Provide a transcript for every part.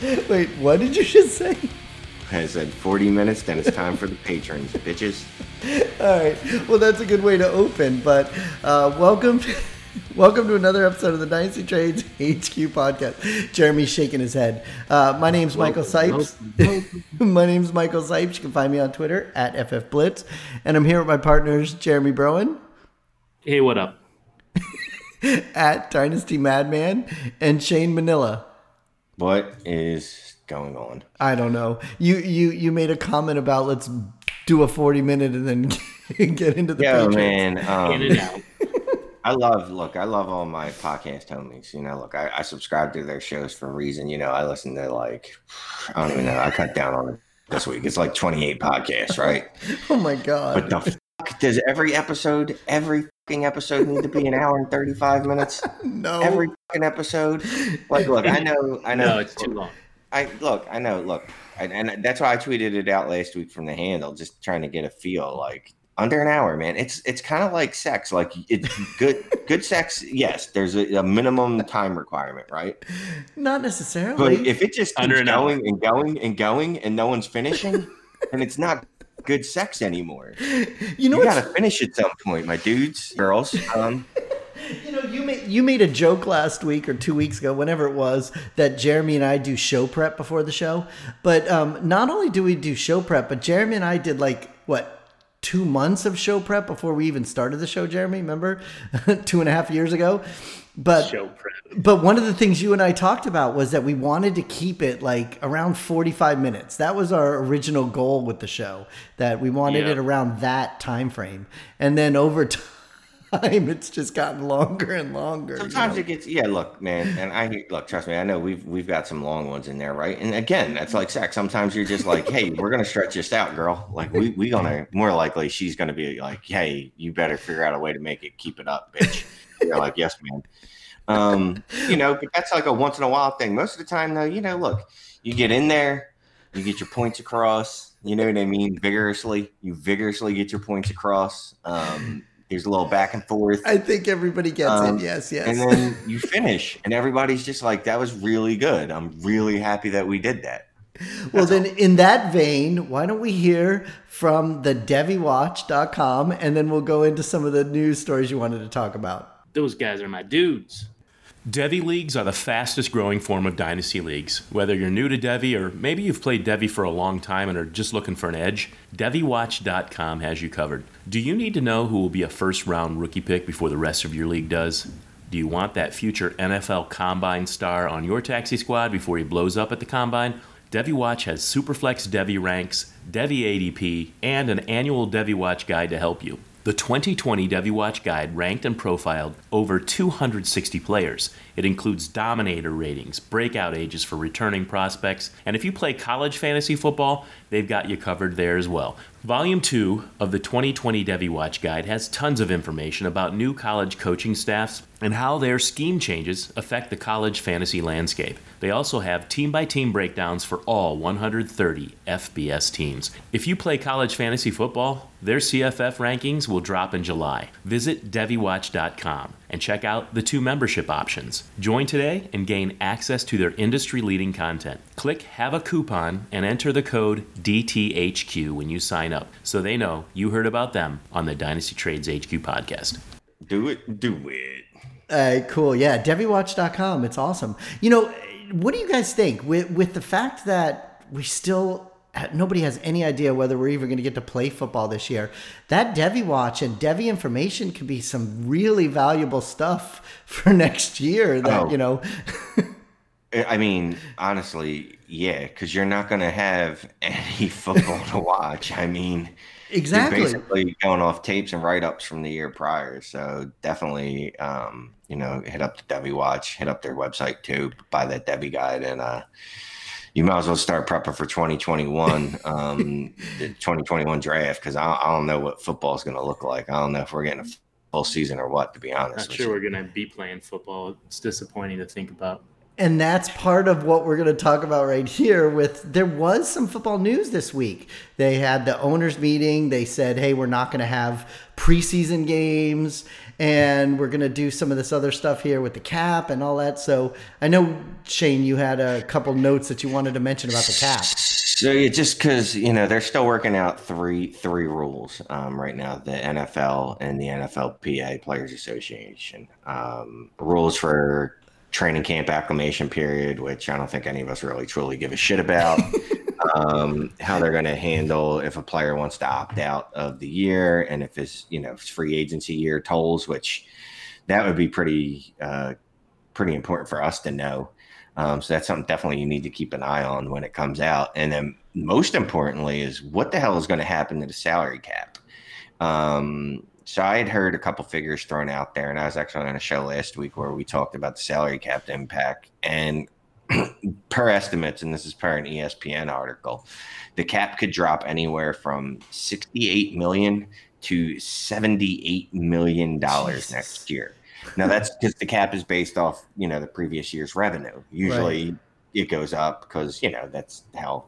Wait, what did you just say? I said 40 minutes, then it's time for the patrons, bitches. All right. Well, that's a good way to open. But uh, welcome, welcome to another episode of the Dynasty Trades HQ podcast. Jeremy's shaking his head. Uh, my name's Michael Sipes. my name's Michael Sipes. You can find me on Twitter at FFBlitz, and I'm here with my partners Jeremy Broen Hey, what up? at Dynasty Madman and Shane Manila. What is going on? I don't know. You you you made a comment about let's do a 40 minute and then get into the Yo, Patriots. man. In Um, and out. I love, look, I love all my podcast homies. You know, look, I, I subscribe to their shows for a reason. You know, I listen to like, I don't even know, I cut down on it this week. It's like 28 podcasts, right? Oh my god. But the fuck does every episode, every fucking episode need to be an hour and 35 minutes? no. Every fucking episode? Like, look, I know, I know. No, it's too long. I look, I know, look, and, and that's why I tweeted it out last week from the handle, just trying to get a feel. Like under an hour, man. It's it's kind of like sex. Like it's good, good sex. Yes, there's a, a minimum time requirement, right? Not necessarily. But if it just keeps Under an hour. going and going and going and no one's finishing, and it's not good sex anymore. you You, know what's gotta finish at some point, my dudes, girls. Um, You know, you made you made a joke last week or two weeks ago, whenever it was, that Jeremy and I do show prep before the show. But um, not only do we do show prep, but Jeremy and I did like what two months of show prep before we even started the show. Jeremy, remember, two and a half years ago. But but one of the things you and I talked about was that we wanted to keep it like around 45 minutes. That was our original goal with the show. That we wanted Yeah. it around that time frame. And then over time it's just gotten longer and longer. you Sometimes know? it gets yeah. Look, man, and I look. Trust me, I know we've we've got some long ones in there, right? And again, that's like sex. Sometimes you're just like, hey, we're gonna stretch this out, girl. Like we we gonna more likely she's gonna be like, hey, you better figure out a way to make it keep it up, bitch. You're like, yes, man. Um, you know, but that's like a once in a while thing. Most of the time, though, you know, look, you get in there, you get your points across. You know what I mean? Vigorously, you vigorously get your points across. Um, there's a little back and forth. I think everybody gets Um, it. Yes, yes. and then you finish and everybody's just like that was really good i'm really happy that we did that well, then in that vein, why don't we hear from the DevyWatch.com and then we'll go into some of the news stories you wanted to talk about. Those guys are my dudes. Devy leagues are the fastest growing form of dynasty leagues. Whether you're new to Devy or maybe you've played Devy for a long time and are just looking for an edge, DevyWatch.com has you covered. Do you need to know who will be a first round rookie pick before the rest of your league does? Do you want that future NFL Combine star on your taxi squad before he blows up at the Combine? DevyWatch has Superflex Devy ranks, Devy ADP, and an annual DevyWatch guide to help you. The 2020 DevyWatch Guide ranked and profiled over 260 players. It includes dominator ratings, breakout ages for returning prospects, and if you play college fantasy football, they've got you covered there as well. Volume 2 of the 2020 Devy Watch Guide has tons of information about new college coaching staffs and how their scheme changes affect the college fantasy landscape. They also have team by team breakdowns for all 130 FBS teams. If you play college fantasy football, their CFF rankings will drop in July. Visit DevyWatch.com and check out the two membership options. Join today and gain access to their industry leading content. Click Have a Coupon and enter the code DTHQ when you sign up so they know you heard about them on the Dynasty Trades HQ podcast. do it do it All right, cool. Yeah, DevyWatch.com. It's awesome. You know, what do you guys think with with the fact that we still nobody has any idea whether we're even going to get to play football this year? That Devy Watch and Devy information could be some really valuable stuff for next year. That Oh. you know, i mean honestly yeah because you're not going to have any football to watch i mean exactly. you're basically going off tapes and write-ups from the year prior so definitely um you know hit up the Devy Watch hit up their website too buy that Devy guide and uh you might as well start prepping for 2021 um the 2021 draft because I, I don't know what football is going to look like i don't know if we're getting a full season or what to be honest Not sure you. we're gonna be playing football. It's disappointing to think about. And that's part of what we're going to talk about right here with there was some football news this week. They had the owners meeting. They said, "Hey, we're not going to have preseason games and we're going to do some of this other stuff here with the cap and all that." So, I know Shane you had a couple notes that you wanted to mention about the cap. So yeah, just because you know they're still working out three three rules um, right now: the NFL and the NFLPA Players Association um, rules for training camp acclimation period, which I don't think any of us really truly give a shit about. um, how they're going to handle if a player wants to opt out of the year, and if it's you know free agency year tolls, which that would be pretty uh, pretty important for us to know. Um, so that's something definitely you need to keep an eye on when it comes out. And then most importantly is what the hell is going to happen to the salary cap? Um, so I had heard a couple figures thrown out there, and I was actually on a show last week where we talked about the salary cap impact. And per estimates, and this is per an ESPN article, the cap could drop anywhere from 68 million to 78 million dollars next year. Now that's because the cap is based off, you know, the previous year's revenue. Usually right. it goes up because, you know, that's how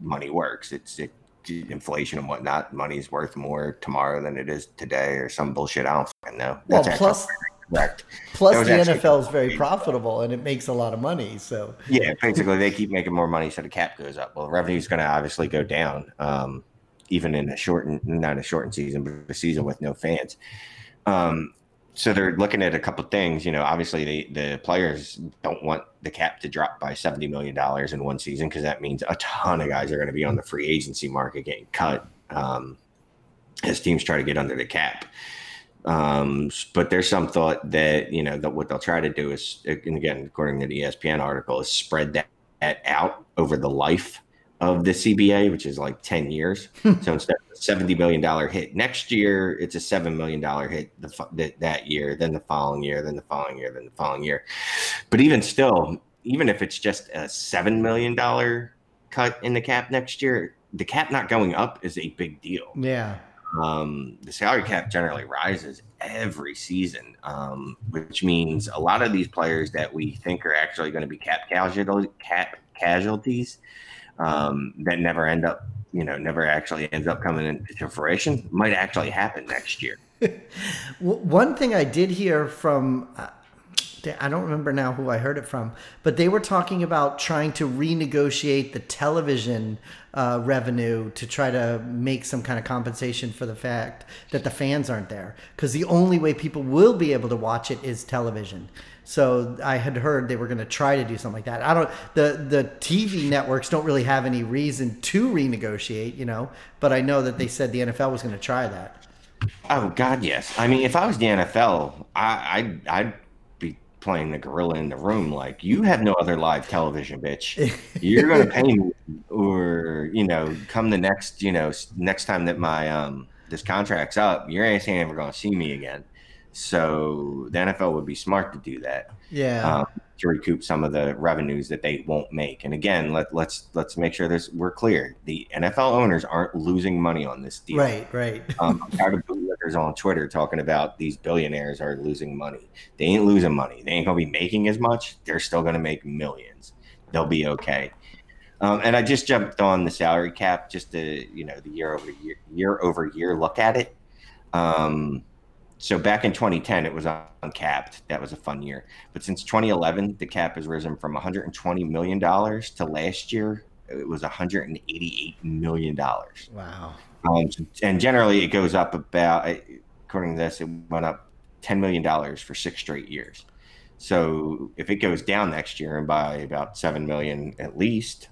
money works. It's it inflation and whatnot, money's worth more tomorrow than it is today, or some bullshit. I don't fucking know. That's well, plus, correct. Plus, the NFL is very profitable and it makes a lot of money. So yeah, basically they keep making more money, so the cap goes up. Well, revenue is going to obviously go down, um, even in a shortened, not a shortened season, but a season with no fans. Um, so they're looking at a couple of things. You know, obviously the the players don't want the cap to drop by seventy million dollars in one season because that means a ton of guys are going to be on the free agency market getting cut um, as teams try to get under the cap. Um, but there's some thought that you know that what they'll try to do is, and again, according to the ESPN article, is spread that, that out over the life of the CBA, which is like 10 years. so instead of a $70 million hit next year, it's a $7 million hit the, the, that year, then the following year, then the following year, then the following year. But even still, even if it's just a $7 million cut in the cap next year, the cap not going up is a big deal. Yeah. Um, the salary cap generally rises every season, um, which means a lot of these players that we think are actually going to be cap casualties, cap casualties um, that never end up, you know, never actually ends up coming into fruition might actually happen next year. One thing I did hear from, uh, I don't remember now who I heard it from, but they were talking about trying to renegotiate the television uh, revenue to try to make some kind of compensation for the fact that the fans aren't there. Because the only way people will be able to watch it is television. So I had heard they were going to try to do something like that. I don't the the TV networks don't really have any reason to renegotiate, you know, but I know that they said the NFL was going to try that. Oh God, yes. I mean, if I was the NFL, I I'd, I'd playing the gorilla in the room. Like, you have no other live television, bitch. You're going to pay me, or you know, come the next, you know, next time that my um this contract's up, your ass ain't ever going to see me again. So the NFL would be smart to do that. Yeah. Um, to recoup some of the revenues that they won't make. And again, let, let's let's make sure this we're clear. The NFL owners aren't losing money on this deal. Right, right. um, I'm tired of bootlickers on Twitter talking about these billionaires are losing money. They ain't losing money. They ain't gonna be making as much. They're still gonna make millions. They'll be okay. Um, and I just jumped on the salary cap just to you know the year over year year over year look at it. Um, so back in 2010, it was uncapped. That was a fun year. But since 2011, the cap has risen from 120 million dollars to last year it was 188 million dollars. Wow. Um, and generally, it goes up about, according to this, it went up 10 million dollars for six straight years. So if it goes down next year and by about seven million at least,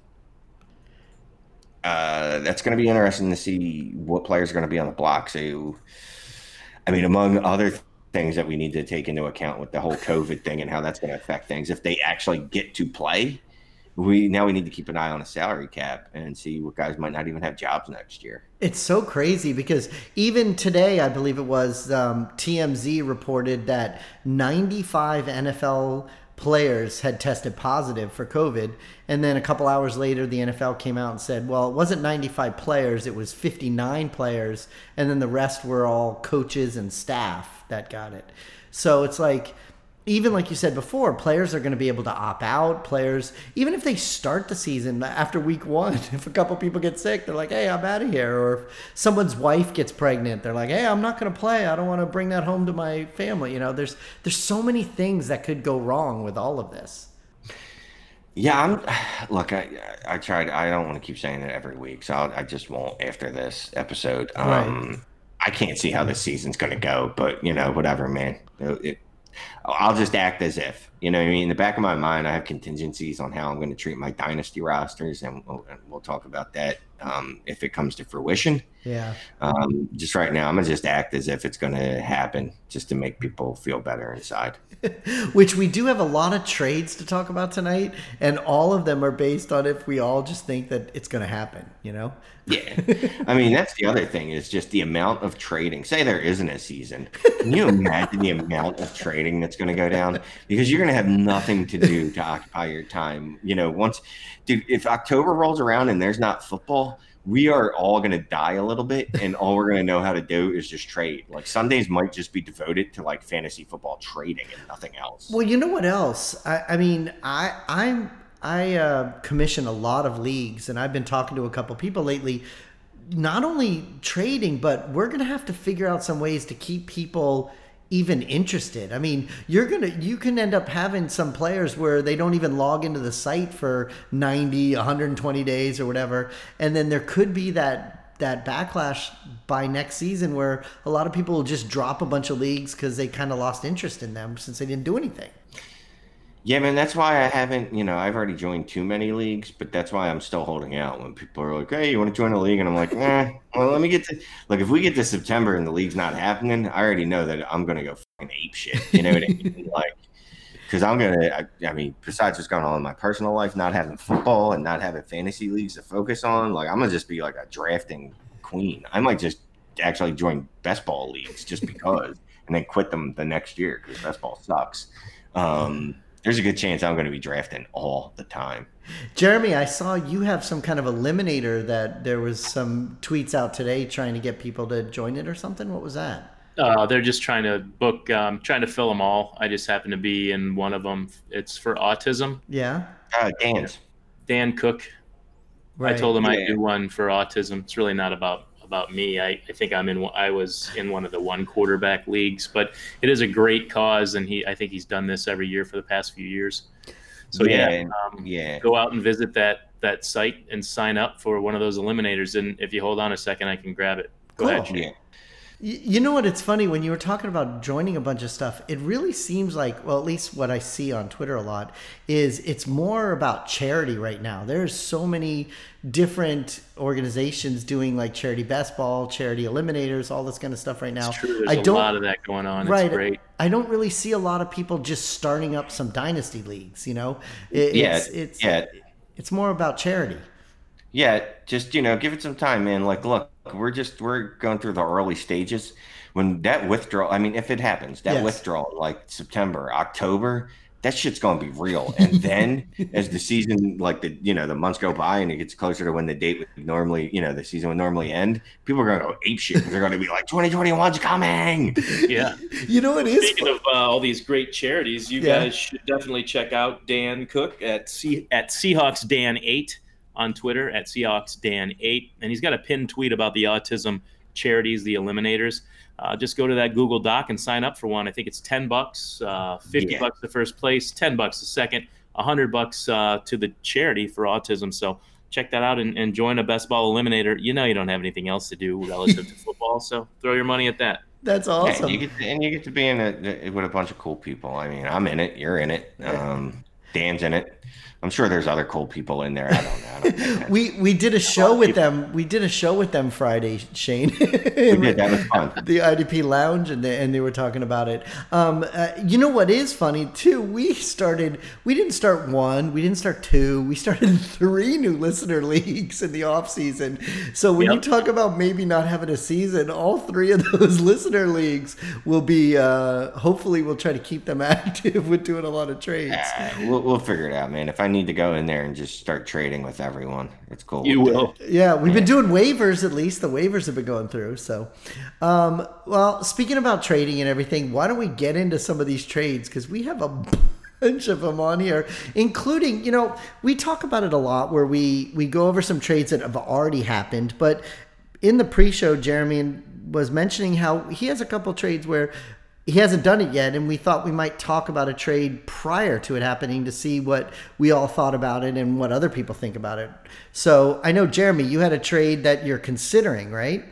uh, that's going to be interesting to see what players are going to be on the block. So I mean, among other things that we need to take into account with the whole COVID thing and how that's going to affect things, if they actually get to play, we now we need to keep an eye on a salary cap and see what guys might not even have jobs next year. It's so crazy because even today, I believe it was um, TMZ reported that 95 NFL players had tested positive for COVID. And then a couple hours later, the NFL came out and said, well, it wasn't 95 players, it was 59 players. And then the rest were all coaches and staff that got it. So it's like, even like you said before, players are going to be able to opt out. Players, even if they start the season after week one, if a couple people get sick, they're like, "Hey, I'm out of here." Or if someone's wife gets pregnant, they're like, "Hey, I'm not going to play. I don't want to bring that home to my family." You know, there's there's so many things that could go wrong with all of this. Yeah, I'm. Look, I I tried. I don't want to keep saying it every week, so I'll, I just won't after this episode. Um. I can't see how this season's going to go, but you know, whatever, man. It, it, I'll just act as if, you know, I mean, in the back of my mind, I have contingencies on how I'm going to treat my dynasty rosters, and we'll, and we'll talk about that um, if it comes to fruition. Yeah. Um, just right now, I'm gonna just act as if it's going to happen, just to make people feel better inside. Which we do have a lot of trades to talk about tonight, and all of them are based on if we all just think that it's going to happen. You know. Yeah, I mean that's the other thing is just the amount of trading. Say there isn't a season, can you imagine the amount of trading that's going to go down? Because you're going to have nothing to do to occupy your time. You know, once, dude, if October rolls around and there's not football, we are all going to die a little bit and all we're going to know how to do is just trade. Like sundays might just be devoted to like fantasy football trading and nothing else. Well you know what else? I, I mean i i'm i uh, commission a lot of leagues and i've been talking to a couple people lately not only trading but we're going to have to figure out some ways to keep people even interested. I mean, you're going to you can end up having some players where they don't even log into the site for 90, 120 days or whatever, and then there could be that that backlash by next season where a lot of people will just drop a bunch of leagues cuz they kind of lost interest in them since they didn't do anything. Yeah, man, that's why I haven't, you know, I've already joined too many leagues, but that's why I'm still holding out when people are like, hey, you want to join a league? And I'm like, eh, well, let me get to, like, if we get to September and the league's not happening, I already know that I'm going to go fucking ape shit. You know what I mean? Like, because I'm going to, I mean, besides what's going on in my personal life, not having football and not having fantasy leagues to focus on, like, I'm going to just be like a drafting queen. I might just actually join best ball leagues just because and then quit them the next year because best ball sucks. Um, there's a good chance I'm going to be drafting all the time. Jeremy, I saw you have some kind of eliminator that there was some tweets out today trying to get people to join it or something. What was that? Uh, they're just trying to book, um, trying to fill them all. I just happen to be in one of them. It's for autism. Yeah. Uh, Dan's. Dan Cook. Right. I told him yeah. I'd do one for autism. It's really not about about me. I, I think I'm in. I was in one of the one quarterback leagues, but it is a great cause, and he. I think he's done this every year for the past few years. So yeah, yeah, um, yeah. Go out and visit that that site and sign up for one of those eliminators. And if you hold on a second, I can grab it. Go cool. ahead. Yeah. You know what? It's funny when you were talking about joining a bunch of stuff. It really seems like, well, at least what I see on Twitter a lot is it's more about charity right now. There's so many different organizations doing like charity best ball, charity eliminators, all this kind of stuff right now. It's true. There's I don't, a lot of that going on. Right. It's great. I don't really see a lot of people just starting up some dynasty leagues. You know, it, yeah, it's, it's yeah. it's more about charity. Yeah, just you know, give it some time, man. Like, look we're just we're going through the early stages. When that withdrawal, I mean, if it happens, that yes. withdrawal like September, October, that shit's going to be real. And then as the season, like the you know the months go by and it gets closer to when the date would normally, you know, the season would normally end, people are going to go ape shit. They're going to be like, 2021's coming. Yeah. you know it is. Speaking of uh, all these great charities, you yeah. guys should definitely check out Dan Cook at C- at Seahawks Dan Eight on Twitter at Seahawks Dan eight, and he's got a pinned tweet about the autism charities, the Eliminators. Uh, just go to that Google Doc and sign up for one. I think it's ten bucks, uh, fifty yeah. bucks the first place, ten bucks the second, hundred bucks uh, to the charity for autism. So check that out and, and, join a best ball eliminator. You know you don't have anything else to do relative to football, so throw your money at that. That's awesome. Yeah, you get to, and you get to be in it with a bunch of cool people. I mean, I'm in it. You're in it. Um, Dan's in it. I'm sure there's other cool people in there. I don't know. I don't we we did a show with them. We did a show with them Friday, Shane. we did. That was fun. The IDP Lounge, and they, and they were talking about it. Um, uh, you know what is funny too? We started. We didn't start one. We didn't start two. We started three new listener leagues in the off season. So when yep. you talk about maybe not having a season, all three of those listener leagues will be. Uh, hopefully, we'll try to keep them active with doing a lot of trades. Uh, we'll, we'll figure it out, man. If I need to go in there and just start trading with everyone, it's cool. You will. Yeah, we've been doing waivers at least. The waivers have been going through. So, um, well, speaking about trading and everything, why don't we get into some of these trades because we have a bunch of them on here, including you know we talk about it a lot where we we go over some trades that have already happened, but in the pre-show, Jeremy was mentioning how he has a couple trades where he hasn't done it yet, and we thought we might talk about a trade prior to it happening to see what we all thought about it and what other people think about it. So I know, Jeremy, you had a trade that you're considering, right?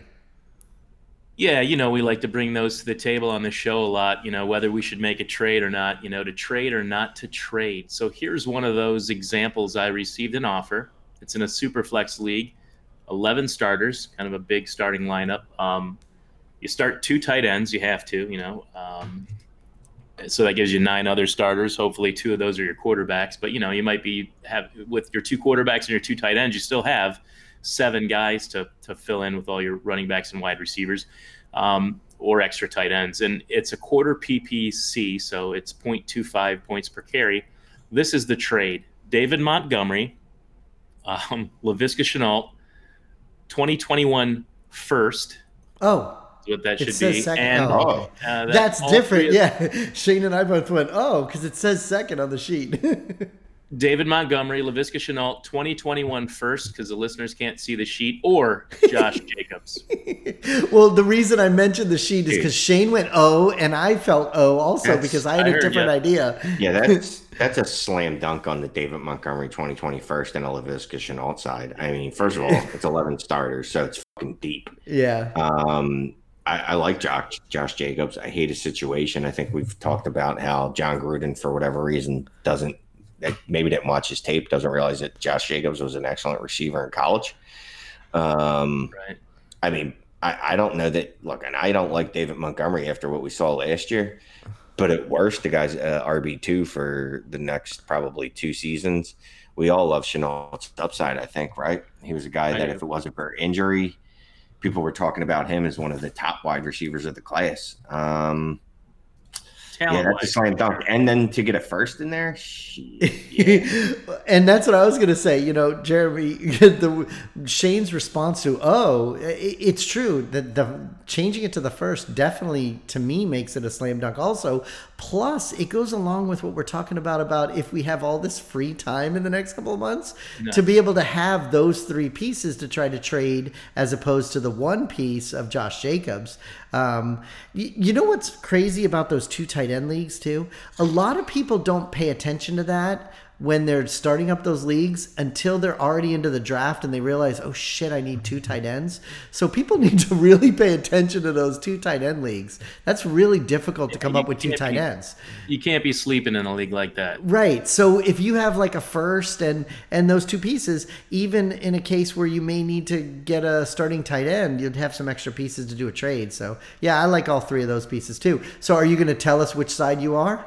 Yeah, you know, we like to bring those to the table on the show a lot, you know, whether we should make a trade or not, you know, to trade or not to trade. So here's one of those examples I received an offer. It's in a super flex league, 11 starters, kind of a big starting lineup. Um, you start two tight ends. You have to, you know. Um, so that gives you nine other starters. Hopefully, two of those are your quarterbacks. But you know, you might be have with your two quarterbacks and your two tight ends. You still have seven guys to to fill in with all your running backs and wide receivers, um, or extra tight ends. And it's a quarter PPC, so it's 0.25 points per carry. This is the trade: David Montgomery, um, Laviska Shenault, 2021 first. Oh, what that should be. Second. And oh, okay. uh, that that's different. yeah, Shane and I both went, oh, because it says second on the sheet. David Montgomery, Laviska Shenault, 2021 first, because the listeners can't see the sheet, or Josh Jacobs. well, the reason I mentioned the sheet is because Shane went O, and I felt O also that's, because I had I a different you. idea. Yeah, that's that's a slam dunk on the David Montgomery 2020 first and a Laviska Shenault side. I mean, first of all, it's 11 starters, so it's fucking deep. Yeah. Um, I, I, like Josh, Josh Jacobs. I hate his situation. I think we've talked about how Jon Gruden, for whatever reason, doesn't maybe didn't watch his tape, doesn't realize that Josh Jacobs was an excellent receiver in college. Um, right. I mean, I, I don't know that. Look, and I don't like David Montgomery after what we saw last year. But at worst, the guy's uh, RB two for the next probably two seasons. We all love Shenault's upside. I think, right? He was a guy that, if it wasn't for injury, people were talking about him as one of the top wide receivers of the class. Um, yeah, that's a slam dunk. And then to get a first in there, yeah. and that's what I was gonna say. You know, Jeremy, the Shane's response to oh, it's true that the changing it to the first definitely to me makes it a slam dunk. Also, plus it goes along with what we're talking about about if we have all this free time in the next couple of months no. to be able to have those three pieces to try to trade as opposed to the one piece of Josh Jacobs. Um, you, you know what's crazy about those two tight end leagues too? A lot of people don't pay attention to that when they're starting up those leagues until they're already into the draft and they realize, oh shit, I need two tight ends. So people need to really pay attention to those two tight end leagues. That's really difficult to come up with two tight be, ends. You can't be sleeping in a league like that. Right. So if you have like a first and and those two pieces, even in a case where you may need to get a starting tight end, you'd have some extra pieces to do a trade. So yeah, I like all three of those pieces too. So are you going to tell us which side you are?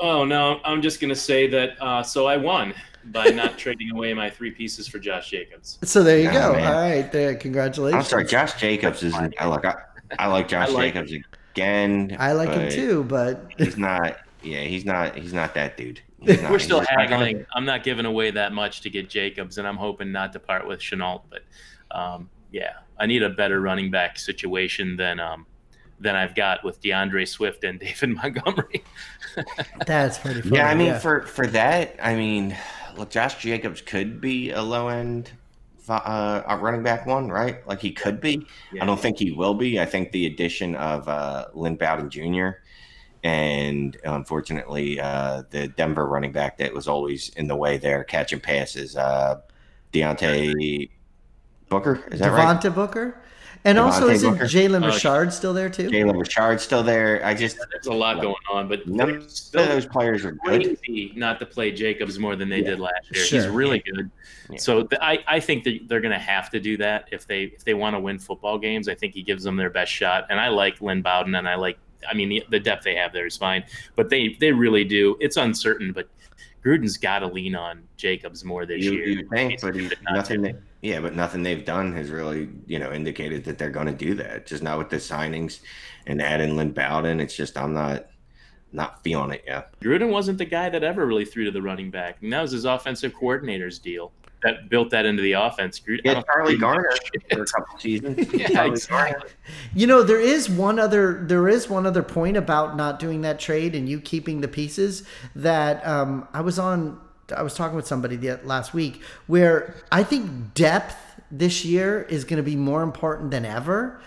Oh no, I'm just gonna say that. Uh, so I won by not trading away my three pieces for Josh Jacobs. So there you go. Man. All right, there. Congratulations. I'm sorry, Josh Jacobs is. I like. I, I like Josh I like Jacobs him. again. I like him too, but he's not. Yeah, he's not. He's not that dude. Not, We're still haggling. I'm not giving away that much to get Jacobs, and I'm hoping not to part with Shenault. But um, yeah, I need a better running back situation than um, than I've got with D'Andre Swift and David Montgomery. That's pretty funny. Yeah, I mean, yeah. for for that, I mean, look, Josh Jacobs could be a low end uh, running back one, right? Like he could be. Yeah. I don't think he will be. I think the addition of uh, Lynn Bowden Jr. and unfortunately uh, the Denver running back that was always in the way there catching passes, uh, Devontae Booker. Is that Devontae right? Booker. And Devontae also, isn't Jalen uh, Richard still there too? Jalen Richard still there. I just there's a lot going on, but none of those players are good. Not to play Jacobs more than they yeah. did last year. Sure. He's really good. Yeah. So the, I I think that they're going to have to do that if they if they want to win football games. I think he gives them their best shot. And I like Lynn Bowden, and I like I mean the, the depth they have there is fine, but they they really do. It's uncertain, but Gruden's got to lean on Jacobs more this you, year. You think, but he, nothing. They, yeah, but nothing they've done has really, you know, indicated that they're going to do that. Just not with the signings and adding Lynn Bowden. It's just I'm not, not feeling it yet. Gruden wasn't the guy that ever really threw to the running back. And that was his offensive coordinator's deal that built that into the offense. Gruden, yeah, Charlie Garner for a couple seasons. yeah, exactly. You know, there is one other there is one other point about not doing that trade and you keeping the pieces that um, I was on. I was talking with somebody the, last week where I think depth this year is going to be more important than ever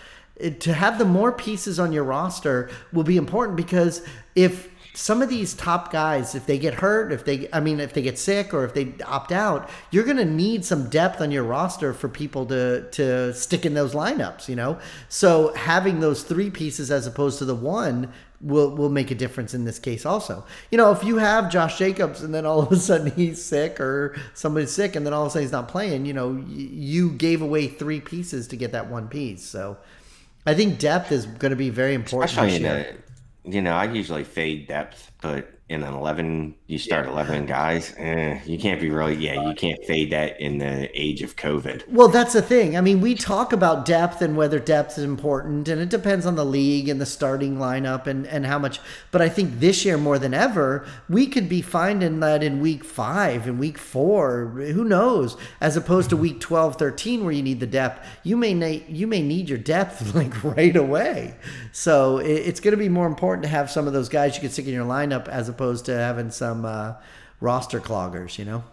to have the more pieces on your roster will be important because if some of these top guys, if they get hurt, if they, I mean, if they get sick or if they opt out, you're going to need some depth on your roster for people to to stick in those lineups. You know, so having those three pieces as opposed to the one will will make a difference in this case also. You know, if you have Josh Jacobs and then all of a sudden he's sick or somebody's sick and then all of a sudden he's not playing, you know, you gave away three pieces to get that one piece. So I think depth is going to be very important. Especially in a, you know, I usually fade depth, but in an 11 you start yeah. 11 guys eh, you can't be really yeah you can't fade that in the age of covid. Well that's the thing. I mean we talk about depth and whether depth is important and it depends on the league and the starting lineup and and how much but i think this year more than ever we could be finding that in week five and week four who knows as opposed to week 12 13 where you need the depth. You may na- you may need your depth like right away. So it, it's going to be more important to have some of those guys you can stick in your lineup as opposed opposed to having some uh, roster cloggers, you know?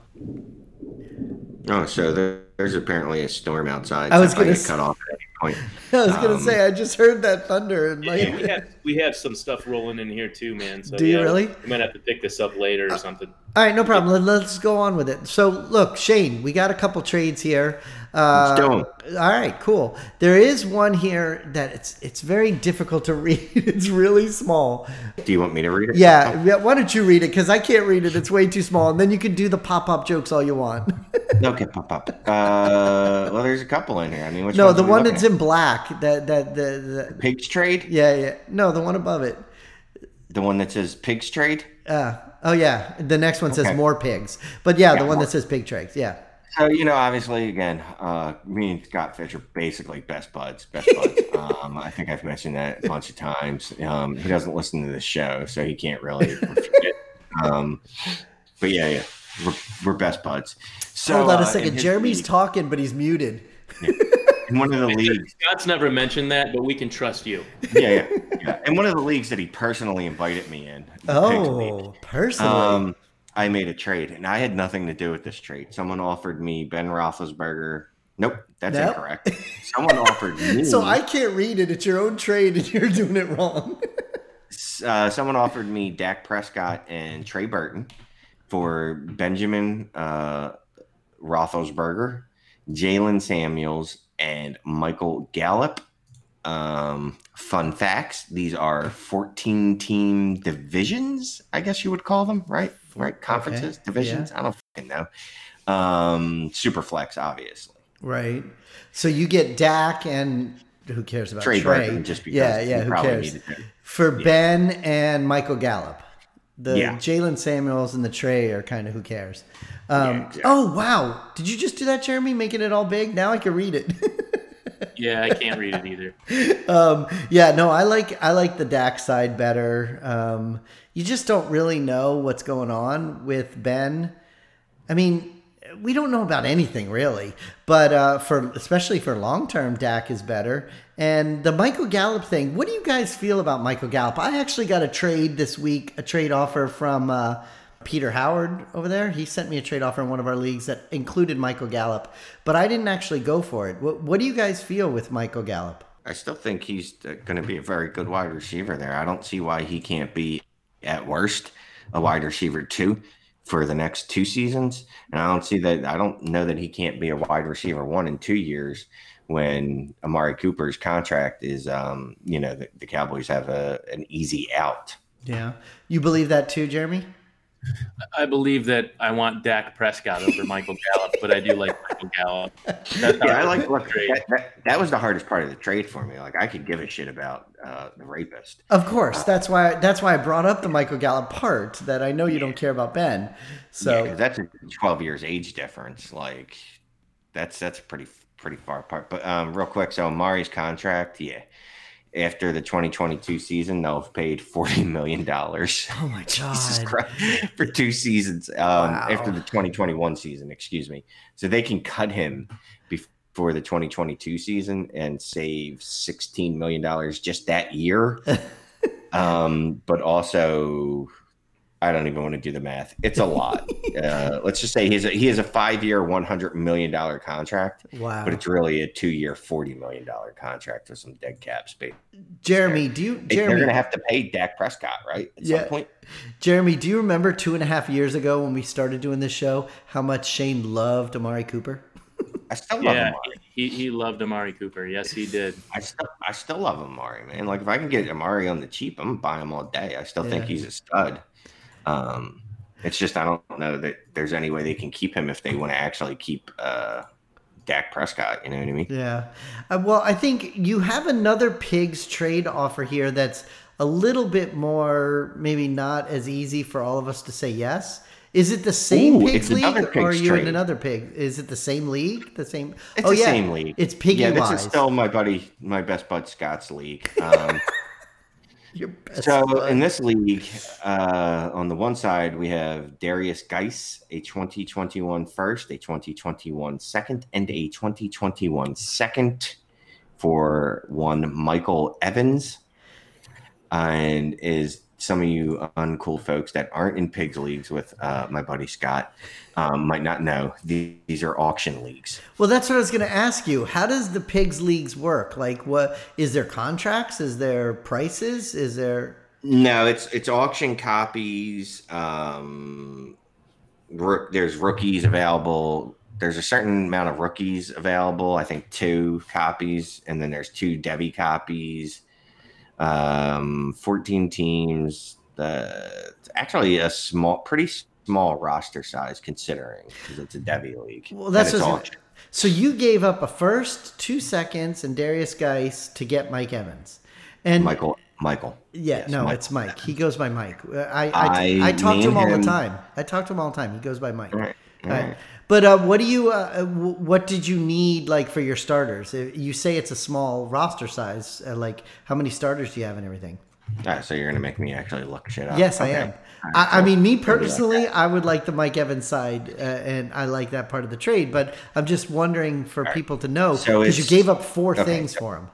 Oh, so there's apparently a storm outside. I was going to cut off at any point. I was um, going to say I just heard that thunder and like we have we have some stuff rolling in here too, man. So do you yeah, really? We might have to pick this up later or something. All right, no problem. Let's go on with it. So, look, Shane, we got a couple trades here. Uh, all right, cool. There is one here that it's it's very difficult to read. it's really small. Do you want me to read it? Yeah, yeah why don't you read it? Because I can't read it. It's way too small. And then you can do the pop up jokes all you want. okay, pop up. Uh, well, there's a couple in here. I mean, which no, the one that's at? in black. That that the, the pigs trade. Yeah, yeah. No, the one above it. The one that says pigs trade. Uh, oh yeah. The next one says more pigs. But yeah, yeah the one more. that says pig trades. Yeah. So you know, obviously, again, uh, me and Scott Fish are basically best buds. Best buds. um, I think I've mentioned that a bunch of times. Um, he doesn't listen to the show, so he can't really. um, but yeah, yeah, we're, we're best buds. So hold on a uh, second. Jeremy's league, talking, but he's muted. Yeah. In one of the leagues, Scott's never mentioned that, but we can trust you. Yeah, yeah, yeah. In one of the leagues that he personally invited me in. Oh, personally. Um, I made a trade, and I had nothing to do with this trade. Someone offered me Ben Roethlisberger. Nope, that's nope. incorrect. Someone offered me. So I can't read it. It's your own trade, and you're doing it wrong. uh, someone offered me Dak Prescott and Trey Burton for Benjamin uh, Roethlisberger, Jaylen Samuels, and Michael Gallup. Um, fun facts: These are 14 team divisions. I guess you would call them, right? Right? Conferences, okay. divisions. Yeah. I don't fucking know. Um, super flex, obviously. Right. So you get Dak and who cares about Trey? Trey? just because yeah, yeah. Who cares? For yeah. Ben and Michael Gallup, the yeah. Jaylen Samuels and the Trey are kind of who cares. Um, yeah, exactly. Oh wow! Did you just do that, Jeremy? Making it all big. Now I can read it. yeah, I can't read it either. Um, yeah, no, I like I like the Dak side better. Um, you just don't really know what's going on with Ben. I mean, we don't know about anything really, but uh, for especially for long term, Dak is better. And the Michael Gallup thing, what do you guys feel about Michael Gallup? I actually got a trade this week, a trade offer from uh, Peter Howard over there. He sent me a trade offer in one of our leagues that included Michael Gallup, but I didn't actually go for it. What, what do you guys feel with Michael Gallup? I still think he's uh, going to be a very good wide receiver there. I don't see why he can't be at worst a wide receiver two for the next two seasons. And I don't see that. I don't know that he can't be a wide receiver one in two years when Amari Cooper's contract is, um, you know, the, the Cowboys have a an easy out. Yeah, you believe that too, Jeremy? I believe that I want Dak Prescott over Michael Gallup, but I do like Michael Gallup. yeah, I like look, that, that, that, was the hardest part of the trade for me. Like I could give a shit about uh, the rapist. Of course, uh, that's why that's why I brought up the Michael Gallup part. That I know you yeah. don't care about Ben. So yeah, that's a twelve years age difference. Like that's that's pretty pretty far apart. But um, real quick, so Amari's contract, yeah, after the 2022 season, they'll have paid 40 million dollars. Oh my god! Jesus Christ, for two seasons um, Wow. after the 2021 season, excuse me. So they can cut him before the 2022 season and save 16 million dollars just that year. um, but also, I don't even want to do the math. It's a lot. uh, let's just say he has a, he has a five year, 100 million dollar contract, Wow. but it's really a two year, 40 million dollar contract with some dead cap space. Jeremy, do you They're Jeremy going to have to pay Dak Prescott, right? At Yeah. some point. Jeremy, do you remember two and a half years ago when we started doing this show how much Shane loved Amari Cooper? I still love Yeah, Amari. he, he loved Amari Cooper. Yes, he did. I still, I still love Amari, man. Like if I can get Amari on the cheap, I'm gonna buy him all day. I still think he's a stud. Um, it's just I don't know that there's any way they can keep him if they want to actually keep uh, Dak Prescott. You know what I mean? Yeah. Uh, well, I think you have another pigs trade offer here that's a little bit more, maybe not as easy for all of us to say yes. Is it the same Ooh, pigs league, another or are pigs you in trade. another pig? Is it the same league? The same? It's oh the yeah, same league. It's piggy yeah, this wise. is still my buddy, my best bud Scott's league. Um, so bud. in this league, uh, on the one side we have Darius Guice, a 2021 first, a 2021 second, and a 2021 second for one Michael Evans. And is some of you uncool folks that aren't in pigs leagues with uh, my buddy Scott um, might not know. These, these are auction leagues. Well, that's what I was going to ask you. How does the pigs leagues work? Like, what is there contracts? Is there prices? Is there? No, it's it's auction copies. Um, rook, there's rookies available. There's a certain amount of rookies available. I think two copies, and then there's two Devy copies. Um, 14 teams. The actually a small, pretty small roster size considering because it's a Devy league. Well, that's And it's what I was auction. gonna- so you gave up a first, two seconds, and Darius Guice to get Mike Evans, and Michael. Michael. Yeah, Yes, no, Mike. it's Mike. He goes by Mike. Uh, I I, I I, talk to him named all the time. I talk to him all the time. He goes by Mike. All right. All Right. right. But uh, what do you? Uh, w- what did you need like for your starters? You say it's a small roster size. Uh, like how many starters do you have and everything? Right, so you're gonna make me actually look shit up. yes, I am. Right, I, I mean, me I'll like personally. I would like the Mike Evans side, uh, and I like that part of the trade. But I'm just wondering for right. people to know So because you gave up four okay, things so- for him.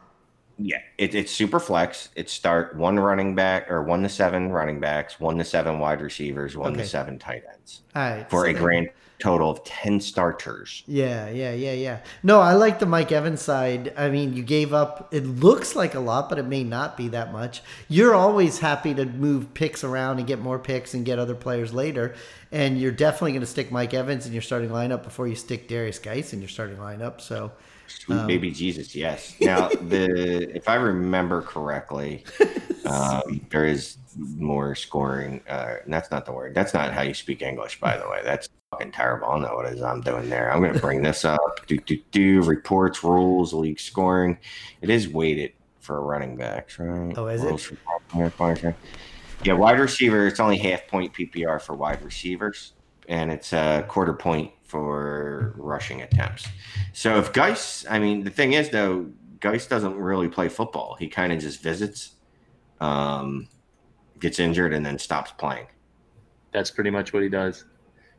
Yeah, it, it's super flex. It start one running back or one to seven running backs, one to seven wide receivers, one Okay. to seven tight ends All right, for so a grand total of ten starters. Yeah, yeah, yeah, yeah. No, I like the Mike Evans side. I mean, you gave up, it looks like a lot, but it may not be that much. You're always happy to move picks around and get more picks and get other players later. And you're definitely going to stick Mike Evans in your starting lineup before you stick Darius Guice in your starting lineup. So, Sweet Um, baby Jesus, yes. Now the if I remember correctly, um, there is more scoring. Uh, that's not the word. That's not how you speak English, by the way. That's fucking terrible. I don't know what it is I'm doing there. I'm gonna bring this up. Do do do reports, rules, league scoring. It is weighted for running backs, right? Oh, is it? Rules for- Yeah, wide receiver. It's only half point PPR for wide receivers, and it's a quarter point for rushing attempts. So if Guice, I mean, the thing is though, Guice doesn't really play football. He kind of just visits, um, gets injured, and then stops playing. That's pretty much what he does.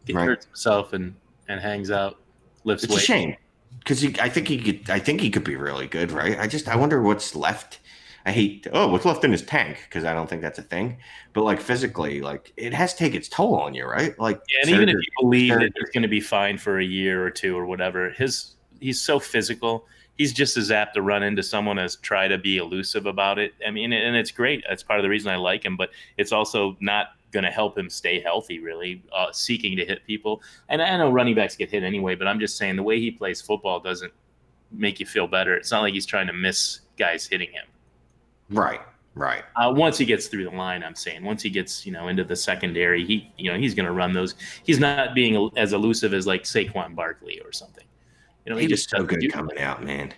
He Right. hurts himself and and hangs out, lifts It's a shame because I think he could. I think he could be really good, right? I just I wonder what's left. I hate oh what's left in his tank because I don't think that's a thing. But like physically, like it has to take its toll on you, right? Like Yeah, and even if you believe that surgery. he's going to be fine for a year or two or whatever, his he's so physical. He's just as apt to run into someone as try to be elusive about it. I mean, and it's great. That's part of the reason I like him. But it's also not going to help him stay healthy. Really, uh, seeking to hit people. And I know running backs get hit anyway. But I'm just saying the way he plays football doesn't make you feel better. It's not like he's trying to miss guys hitting him. Right, right. Uh, once he gets through the line, I'm saying once he gets you know into the secondary, he you know he's going to run those. He's not being as elusive as like Saquon Barkley or something. You know, He, was just so good coming out, man.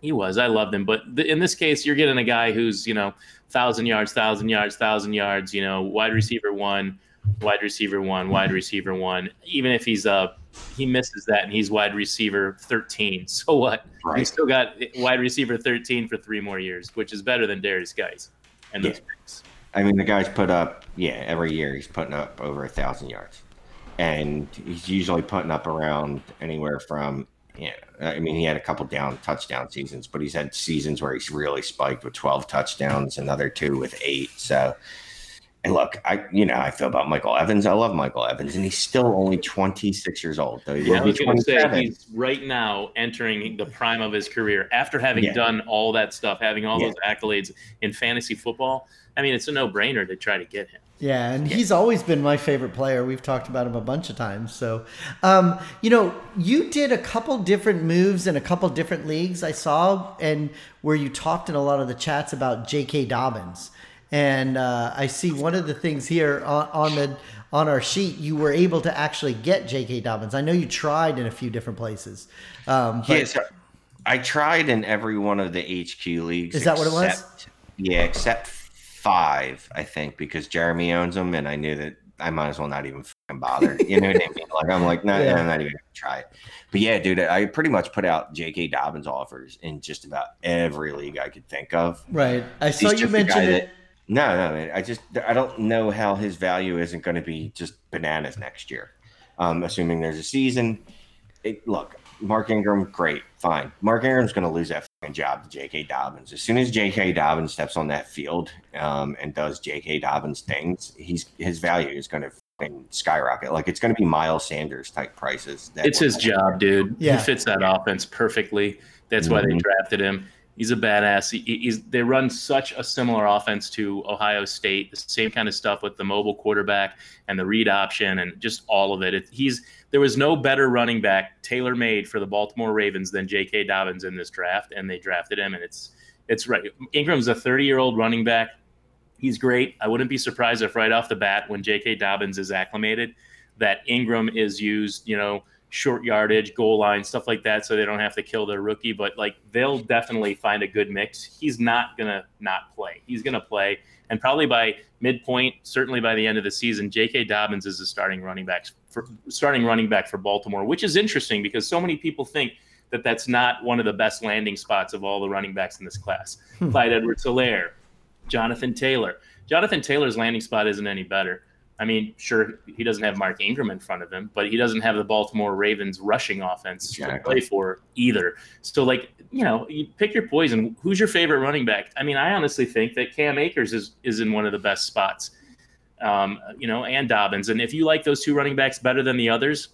He was. I loved him, but th- in this case, you're getting a guy who's you know thousand yards, thousand yards, thousand yards. You know, wide receiver one, wide receiver one, wide receiver one. Even if he's uh he misses that and he's wide receiver 13. So what? Right. He's still got wide receiver 13 for three more years, which is better than Darius Guice and those Yeah. picks. I mean, the guy's put up, yeah, every year he's putting up over a thousand yards, and he's usually putting up around anywhere from, yeah. I mean, he had a couple down touchdown seasons, but he's had seasons where he's really spiked with twelve touchdowns, another two with eight. So, and look, I, you know, I feel about Michael Evans. I love Michael Evans, and he's still only twenty six years old. Though he Yeah, I was going to say 27. he's right now entering the prime of his career after having Yeah. done all that stuff, having all Yeah. those accolades in fantasy football. I mean, it's a no-brainer to try to get him. Yeah, and he's always been my favorite player. We've talked about him a bunch of times. So, um, you know, you did a couple different moves in a couple different leagues I saw, and where you talked in a lot of the chats about J.K. Dobbins. And uh, I see one of the things here on, on the on our sheet, you were able to actually get J.K. Dobbins. I know you tried in a few different places. Um, Yeah, I tried in every one of the HQ leagues. Is that what it was? Yeah, except five, I think, because Jeremy owns them, and I knew that I might as well not even fucking bother. You know what I mean? Like I'm like, no, Yeah. I'm not even gonna try it. But yeah, dude, I pretty much put out J.K. Dobbins offers in just about every league I could think of. right, I saw you mentioned it. That- No, no, man. I just I don't know how his value isn't going to be just bananas next year. Um, assuming there's a season. It, look, Mark Ingram, great, fine. Mark Ingram's going to lose that fucking job to J.K. Dobbins. As soon as J.K. Dobbins steps on that field um, and does J.K. Dobbins things, he's his value is going to fucking skyrocket. Like it's going to be Miles Sanders type prices. that It's his job, dude. Yeah. He fits that offense perfectly. That's why they Mhm. drafted him. He's a badass. He, he's they run such a similar offense to Ohio State. The same kind of stuff with the mobile quarterback and the read option and just all of it. it he's there was no better running back tailor made for the Baltimore Ravens than J.K. Dobbins in this draft, and they drafted him. And it's it's right. Ingram's a 30 year old running back. He's great. I wouldn't be surprised if right off the bat, when J.K. Dobbins is acclimated, that Ingram is used, you know, short yardage, goal line, stuff like that, so they don't have to kill their rookie. But like they'll definitely find a good mix. He's not gonna not play. He's gonna play, and probably by midpoint, certainly by the end of the season, J.K. Dobbins is the starting running back for starting running back for Baltimore, which is interesting because so many people think that that's not one of the best landing spots of all the running backs in this class. Hmm. Clyde Edwards-Helaire, Jonathan Taylor. Jonathan Taylor's landing spot isn't any better. I mean, sure, he doesn't have Mark Ingram in front of him, but he doesn't have the Baltimore Ravens rushing offense to play for either. So, like, you know, you pick your poison. Who's your favorite running back? I mean, I honestly think that Cam Akers is is in one of the best spots, um, you know, and Dobbins. And if you like those two running backs better than the others,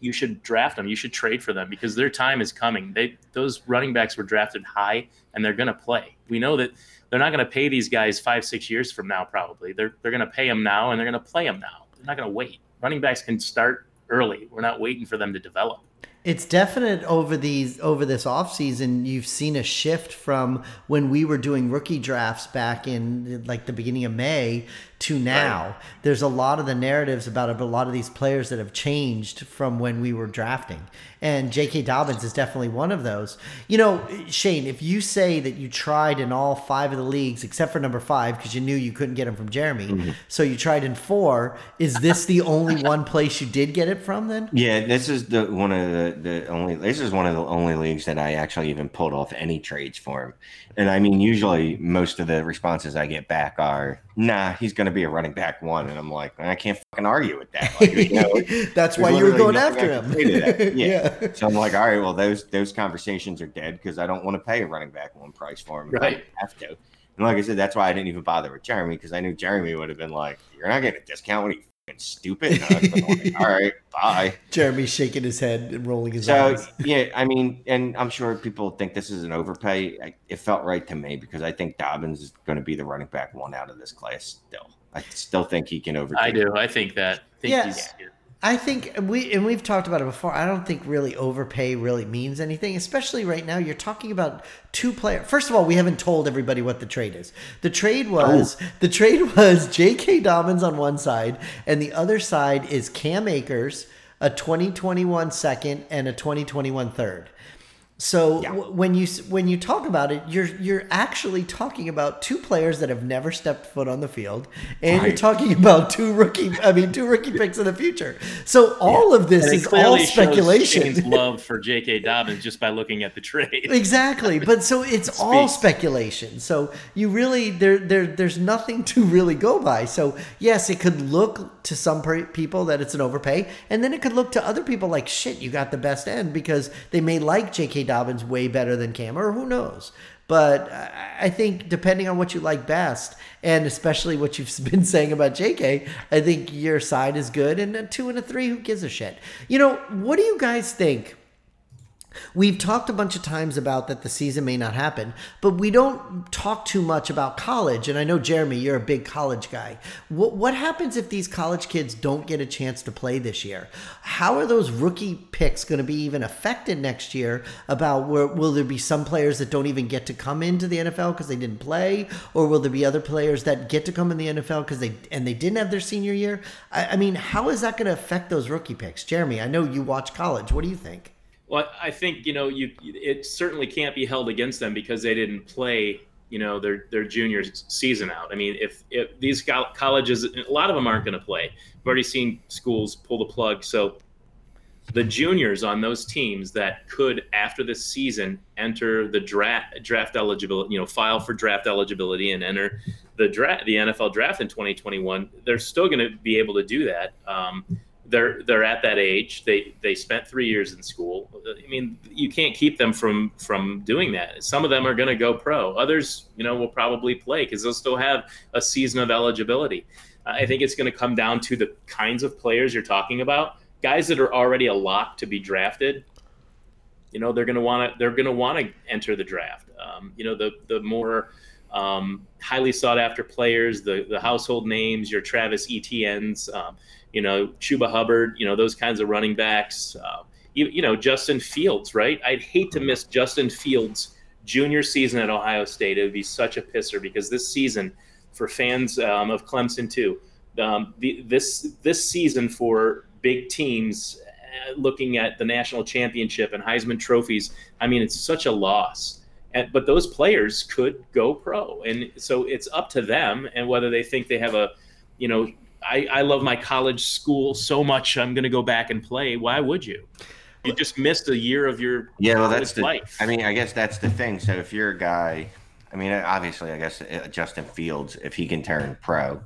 you should draft them. You should trade for them because their time is coming. They those running backs were drafted high and they're going to play. We know that they're not going to pay these guys five six years from now. Probably they're they're going to pay them now and they're going to play them now. They're not going to wait. Running backs can start early. We're not waiting for them to develop. It's definite over these over this offseason you've seen a shift from when we were doing rookie drafts back in like the beginning of May to now. There's a lot of the narratives about a lot of these players that have changed from when we were drafting. And J.K. Dobbins is definitely one of those. You know, Shane, if you say that you tried in all five of the leagues except for number five because you knew you couldn't get him from Jeremy, mm-hmm. so you tried in four, is this the only one place you did get it from then? Yeah, this is the one of the, the only. This is one of the only leagues that I actually even pulled off any trades for him. And I mean, usually most of the responses I get back are, "Nah, he's going to be a running back one," and I'm like, I can't fucking argue with that. Like, you know, That's why you were going after him. say to that. Yeah. So I'm like, all right, well, those those conversations are dead because I don't want to pay a running back one price for him. if I Right. have to. And like I said, that's why I didn't even bother with Jeremy because I knew Jeremy would have been like, "You're not getting a discount. What are you fucking stupid?" And I would've like, all right, bye. Jeremy's shaking his head and rolling his So eyes. yeah, I mean, and I'm sure people think this is an overpay. I, it felt right to me because I think Dobbins is going to be the running back one out of this class. Still, I still think he can overtake. I do. I think that. I think Yeah. I think we and we've talked about it before. I don't think really overpay really means anything, especially right now. You're talking about two players. First of all, we haven't told everybody what the trade is. The trade oh. was the trade was J.K. Dobbins on one side, and the other side is Cam Akers, a 2021 second and a 2021 third. So yeah. w- when you when you talk about it, you're you're actually talking about two players that have never stepped foot on the field, and right. you're talking about two rookie. I mean, two rookie picks in the future. So all yeah. of this is all speculation. love for J.K. Dobbins just by looking at the trade. Exactly, but so it's all speculation. So you really there there there's nothing to really go by. So yes, it could look to some people that it's an overpay, and then it could look to other people like shit. You got the best end because they may like J.K. Dobbins way better than Cam, or who knows. But I think depending on what you like best, and especially what you've been saying about JK, I think your side is good. And a two and a three, who gives a shit? You know, what do you guys think We've talked a bunch of times about that the season may not happen, but we don't talk too much about college. And I know, Jeremy, you're a big college guy. What, what happens if these college kids don't get a chance to play this year? How are those rookie picks going to be even affected next year? About where, will there be some players that don't even get to come into the NFL because they didn't play, or will there be other players that get to come in the NFL because they and they didn't have their senior year? I, I mean, how is that going to affect those rookie picks, Jeremy? I know you watch college. What do you think? Well, I think you know you it certainly can't be held against them because they didn't play you know their their junior season out. I mean, if if these colleges, a lot of them aren't going to play. We've already seen schools pull the plug. So the juniors on those teams that could after this season enter the draft draft eligibility, you know, file for draft eligibility and enter the draft the NFL draft in 2021, they're still going to be able to do that. Um, they're they're at that age. They they spent three years in school. I mean, you can't keep them from from doing that. Some of them are going to go pro. Others, you know, will probably play because they'll still have a season of eligibility. I think it's going to come down to the kinds of players you're talking about. Guys that are already a lock to be drafted. You know, they're going to want to they're going to want to enter the draft. Um, you know, the the more um, highly sought after players, the the household names, your Travis Etienne's. Um, you know, Chuba Hubbard, you know, those kinds of running backs. Uh, you, you, know, Justin Fields, right? I'd hate to miss Justin Fields' junior season at Ohio State. It would be such a pisser because this season, for fans um, of Clemson too, um, the, this this season for big teams uh, looking at the national championship and Heisman trophies, I mean, it's such a loss. And, but those players could go pro, and so it's up to them and whether they think they have a, you know, I, I love my college school so much. I'm going to go back and play. Why would you? You just missed a year of your yeah. Well, that's the. Life. I mean, I guess that's the thing. So if you're a guy, I mean, obviously, I guess uh, Justin Fields, if he can turn pro,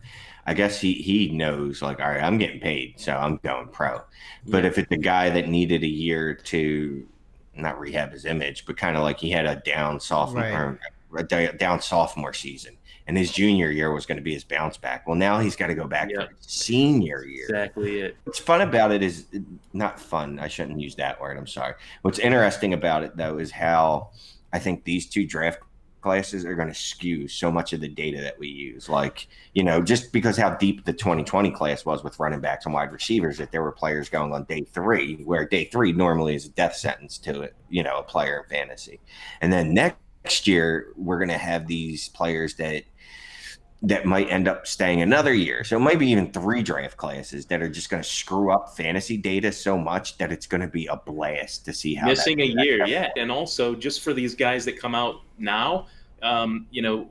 I guess he he knows like, all right, I'm getting paid, so I'm going pro. But yeah. if it's a guy that needed a year to not rehab his image, but kind of like he had a down sophomore, right. a down sophomore season and his junior year was going to be his bounce back. Well, now he's got to go back yep. for senior year. Exactly it. What's fun about it is not fun. I shouldn't use that word. I'm sorry. What's interesting about it though is how I think these two draft classes are going to skew so much of the data that we use. Like, you know, just because how deep the 2020 class was with running backs and wide receivers, that there were players going on day three, where day three normally is a death sentence to it, you know, a player in fantasy. And then next year, we're going to have these players that that might end up staying another year. So maybe even three draft classes that are just going to screw up fantasy data so much that it's going to be a blast to see how missing that, a year, yeah. And also just for these guys that come out now, um, you know,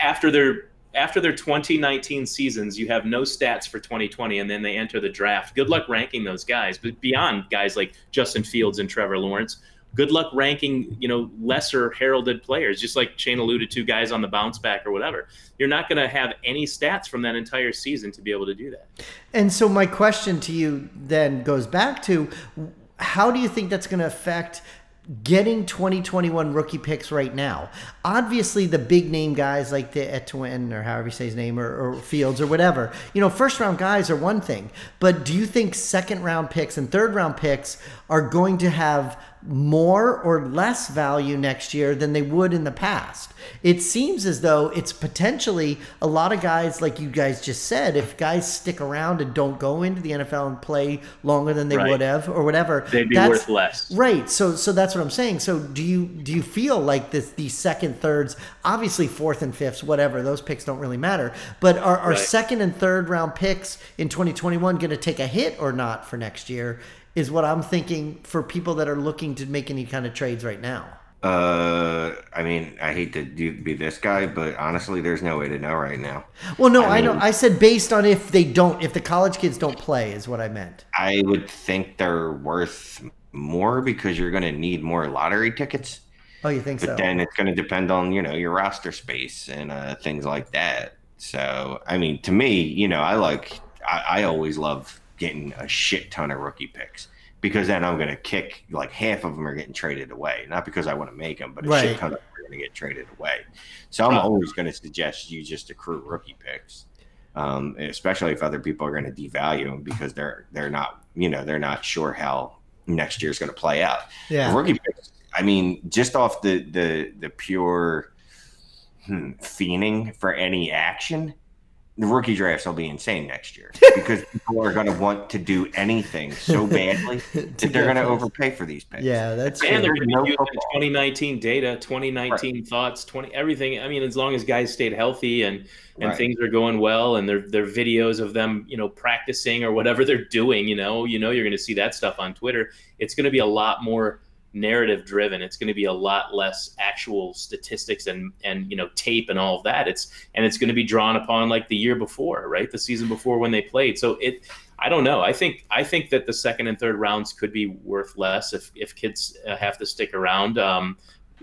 after their after their 2019 seasons, you have no stats for 2020, and then they enter the draft. Good luck ranking those guys. But beyond guys like Justin Fields and Trevor Lawrence, good luck ranking, you know, lesser heralded players, just like Shane alluded to, guys on the bounce back or whatever. You're not going to have any stats from that entire season to be able to do that. And so my question to you then goes back to how do you think that's going to affect getting 2021 rookie picks right now. Obviously, the big name guys like the Etienne or however you say his name or, or, Fields or whatever, you know, first round guys are one thing. But do you think second round picks and third round picks are going to have more or less value next year than they would in the past. It seems as though it's potentially a lot of guys, like you guys just said, if guys stick around and don't go into the NFL and play longer than they right. would have or whatever, they'd be worth less. Right. So, so that's what I'm saying. So, do you do you feel like this these second, thirds, obviously fourth and fifths, whatever those picks don't really matter, but are, are right. second and third round picks in 2021 going to take a hit or not for next year? Is what I'm thinking for people that are looking to make any kind of trades right now. Uh, I mean, I hate to do, be this guy, but honestly, there's no way to know right now. Well, no, I I, know. mean- I said based on if they don't, if the college kids don't play, is what I meant. I would think they're worth more because you're going to need more lottery tickets. Oh, you think But so? But then it's going to depend on you know your roster space and uh, things like that. So I mean, to me, you know, I like I, I always love getting a shit ton of rookie picks because then I'm going to kick like half of them are getting traded away, not because I want to make them, but a Right. shit ton of them are going to get traded away. So I'm Right. always going to suggest you just accrue rookie picks. Um, especially if other people are going to devalue them because they're they're not you know they're not sure how next year's going to play out. yeah. Rookie picks. I mean, just off the the the pure hmm, fiending for any action, the rookie drafts will be insane next year because people are going to want to do anything so badly that they're going to overpay for these picks. Yeah, that's And they're going to no be using football. 2019 data, 2019 thoughts, 20 everything. I mean, as long as guys stayed healthy and and Right. things are going well, and their their videos of them, you know, practicing or whatever they're doing, you know, you know, you're going to see that stuff on Twitter. It's going to be a lot more narrative driven. It's going to be a lot less actual statistics and and you know tape and all of that. It's and it's going to be drawn upon like the year before, right? The season before when they played. So it. I don't know. I think I think that the second and third rounds could be worth less if if kids uh, have to stick around um,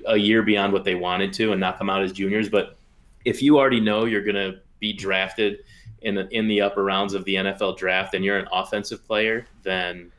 a year beyond what they wanted to and not come out as juniors. But if you already know you're going to be drafted in the in the upper rounds of the NFL draft and you're an offensive player, then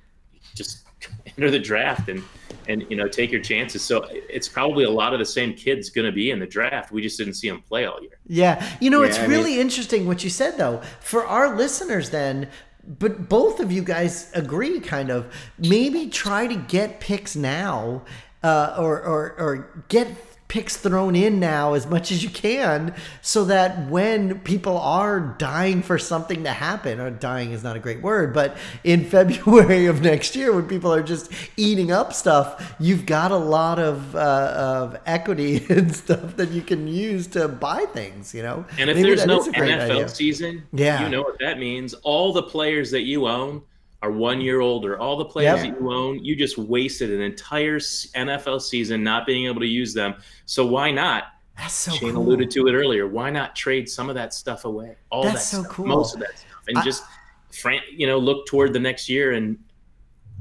just enter the draft and and you know take your chances. So it's probably a lot of the same kids going to be in the draft. We just didn't see them play all year. Yeah, you know, Yeah, it's I mean- really interesting what you said though. For our listeners, then, but both of you guys agree, kind of. Maybe try to get picks now, uh, or or or get picks thrown in now as much as you can, so that when people are dying for something to happen, or dying is not a great word, but in February of next year, when people are just eating up stuff, you've got a lot of uh, of equity and stuff that you can use to buy things. You know, And if Maybe there's no NFL idea. season, Yeah. you know what that means. All the players that you own are one year older. All the players Yep. that you own, you just wasted an entire NFL season not being able to use them. So why not? That's so Shane cool. alluded to it earlier. Why not trade some of that stuff away? All That's that so stuff, cool. most of that stuff, and I- just you know look toward the next year and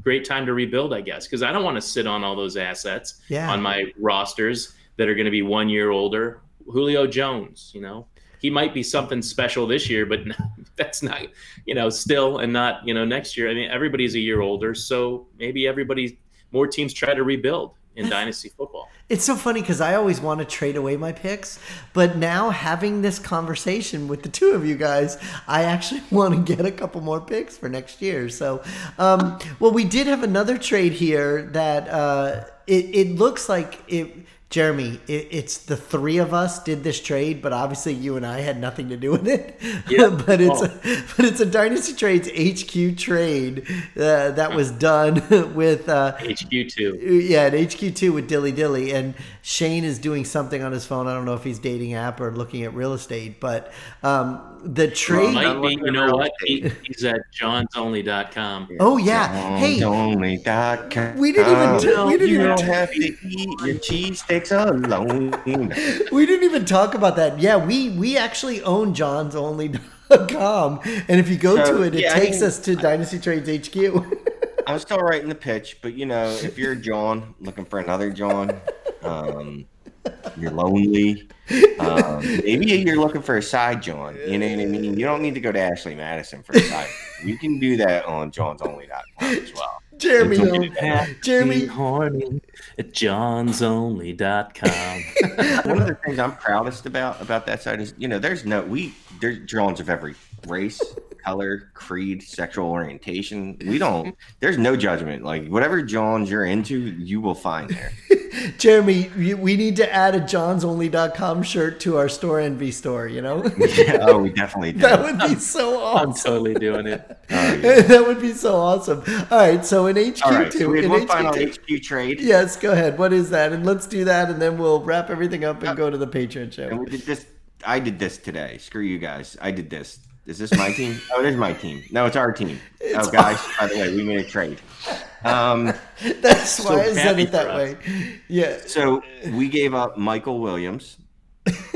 great time to rebuild, I guess, because I don't want to sit on all those assets Yeah. on my rosters that are going to be one year older. Julio Jones, you know, he might be something special this year, but that's not, you know, still and not, you know, next year. I mean, everybody's a year older, so maybe everybody, more teams try to rebuild in dynasty football. It's so funny because I always want to trade away my picks, but now having this conversation with the two of you guys, I actually want to get a couple more picks for next year. So, um, well, we did have another trade here that uh, it, it looks like it. Jeremy, it, it's the three of us did this trade, but obviously you and I had nothing to do with it. Yeah. but it's Oh. a, but it's a Dynasty Trades HQ trade uh, that was done with uh, HQ2. yeah, at HQ2 with Dilly Dilly, and Shane is doing something on his phone. I don't know if he's dating app or looking at real estate, but um, the trade. Might be, you know what? He, he's at johnsonly.com. oh yeah, hey, Only.com. We didn't even t- we didn't you even don't t- have to eat your cheesesteaks alone. we didn't even talk about that. Yeah, we we actually own John'sOnly.com, and if you go So, to it, it yeah, I takes mean- us to Dynasty Trades HQ. I'm still writing the pitch, but you know, if you're John looking for another John, um, you're lonely. Um, maybe you're looking for a side John. You know what I mean? You don't need to go to Ashley Madison for a side. You can do that on John'sOnly.com as well. Jeremy, You have to Jeremy- horny at johnsonly.com. One of the things I'm proudest about about that side is, you know, there's no we there's Johns of every race, color, creed, sexual orientation. We don't. There's no judgment. Like whatever Johns you're into, you will find there. Jeremy, we we need to add a John'sOnly.com shirt to our store envy store. You know, Yeah, oh, we definitely do. that would be so awesome. I'm totally doing it. Oh, yeah. that would be so awesome. All right, so in HQ All right, so two, we had in one HQ final two, HQ trade, yes, go ahead. What is that? And let's do that, and then we'll wrap everything up and go to the Patreon show. and show. we did this. I did this today. Screw you guys. I did this. Is this my team? Oh, it is my team. No, it's our team. It's oh, guys, by the way, we made a trade. Um, That's so why I said it that way. Yeah. So we gave up Michael Williams,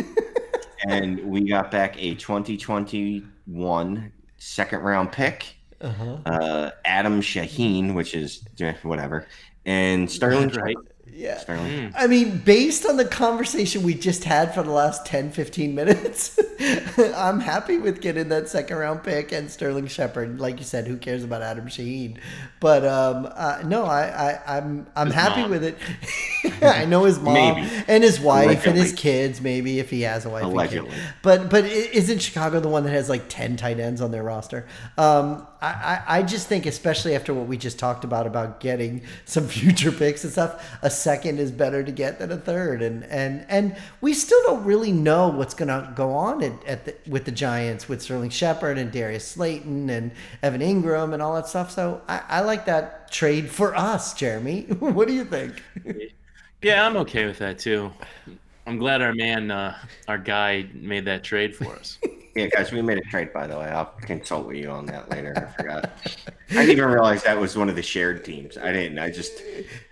and we got back a 2021 second round pick. Uh-huh. Uh, Adam Shaheen, which is whatever, and Sterling right. Yeah. Mm. I mean, based on the conversation we just had for the last 10, 15 minutes, I'm happy with getting that second round pick and Sterling Shepard. Like you said, who cares about Adam Shaheen? But um, uh, no, I, I, I'm I'm his happy mom. with it. I know his mom maybe. and his wife Allegedly. and his kids, maybe if he has a wife. Allegedly. But but isn't Chicago the one that has like 10 tight ends on their roster? Um, I, I just think, especially after what we just talked about about getting some future picks and stuff, a second is better to get than a third, and and and we still don't really know what's going to go on at, at the, with the Giants with Sterling Shepard and Darius Slayton and Evan Engram and all that stuff. So I, I like that trade for us, Jeremy. what do you think? Yeah, I'm okay with that too. I'm glad our man, uh, our guy, made that trade for us. Yeah, guys, we made a trade, by the way. I'll consult with you on that later. I forgot. I didn't even realize that was one of the shared teams. I didn't. I just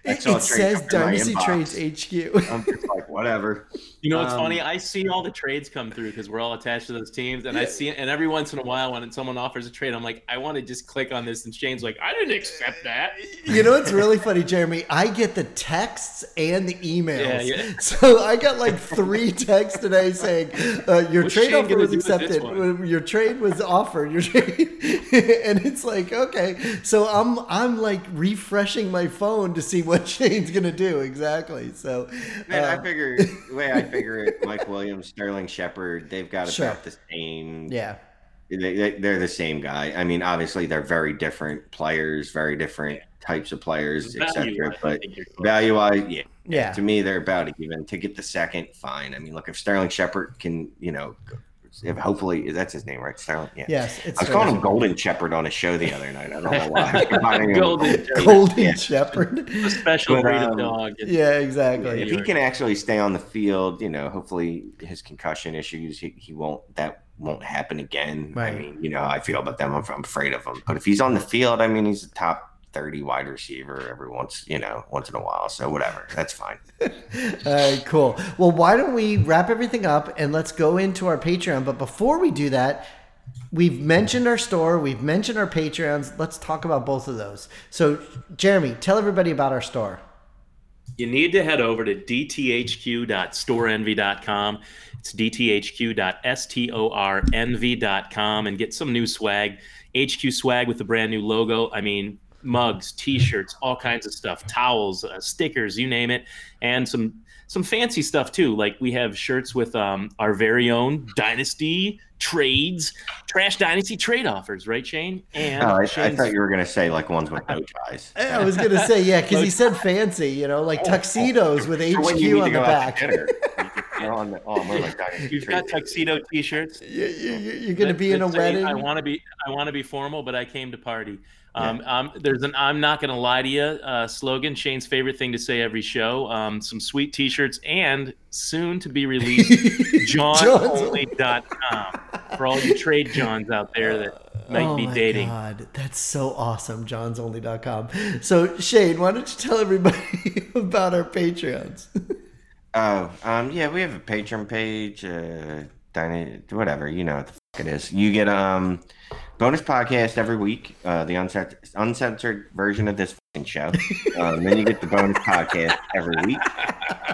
I saw it says Dynasty Trades HQ. I'm just like, whatever. You know what's um, funny? I see all the trades come through because we're all attached to those teams, and I see and every once in a while when someone offers a trade, I'm like, I want to just click on this, and Shane's like, I didn't accept that. You know what's really funny, Jeremy? I get the texts and the emails. Yeah, yeah. So I got like three texts today saying uh, your trade Shane offer was accepted. Your trade was offered. Your trade, and it's like okay. So I'm I'm like refreshing my phone to see what Shane's gonna do exactly. So man, uh, I figure the way I figure it, Mike Williams, Sterling Shepard, they've got sure. about the same. Yeah. They, they're the same guy. I mean, obviously, they're very different players, very different types of players, etc. But value wise, yeah. Yeah. To me, they're about even. To get the second, fine. I mean, look, if Sterling Shepard can, you know, if hopefully that's his name, right? Sterling. Yeah. Yes. I was calling him Golden Shepherd on a show the other night. I don't know why. Golden, Golden yeah. Shepherd. A special breed of um, dog. Yeah, exactly. If he can actually stay on the field, you know, hopefully his concussion issues, he, he won't that won't happen again. Right. I mean, you know, I feel about them. I'm, I'm afraid of him. But if he's on the field, I mean, he's a top 30 wide receiver every once, you know, once in a while. So whatever, that's fine. All right, cool. Well, why don't we wrap everything up and let's go into our Patreon. But before we do that, we've mentioned our store, we've mentioned our Patreons. Let's talk about both of those. So, Jeremy, tell everybody about our store. You need to head over to dthq.storenvy.com. It's dthq.storenvy.com and get some new swag. HQ swag with the brand new logo. I mean, mugs, T-shirts, all kinds of stuff, towels, uh, stickers, you name it, and some some fancy stuff too. Like we have shirts with um, our very own Dynasty trades, Trash Dynasty trade offers, right, Shane? And oh, I, I, thought you were gonna say like ones with bow ties. I was gonna say yeah, because he said fancy, you know, like oh, tuxedos oh, with HQ on the back. on the, oh, like You've got tuxedo T-shirts. You, are going to be in a wedding. I want to be. I want to be formal, but I came to party. Um, yeah. um, there's an "I'm not going to lie to you" uh, slogan. Shane's favorite thing to say every show. Um, some sweet T-shirts and soon to be released JohnOnly.com for all you trade Johns out there that might oh be dating. Oh my god, that's so awesome. JohnsOnly.com. So Shane, why don't you tell everybody about our Patreons? oh, um, yeah, we have a Patreon page. Uh, whatever you know what the fuck it is. You get um bonus podcast every week, uh, the uncensored, uncensored version of this show. Um, then you get the bonus podcast every week.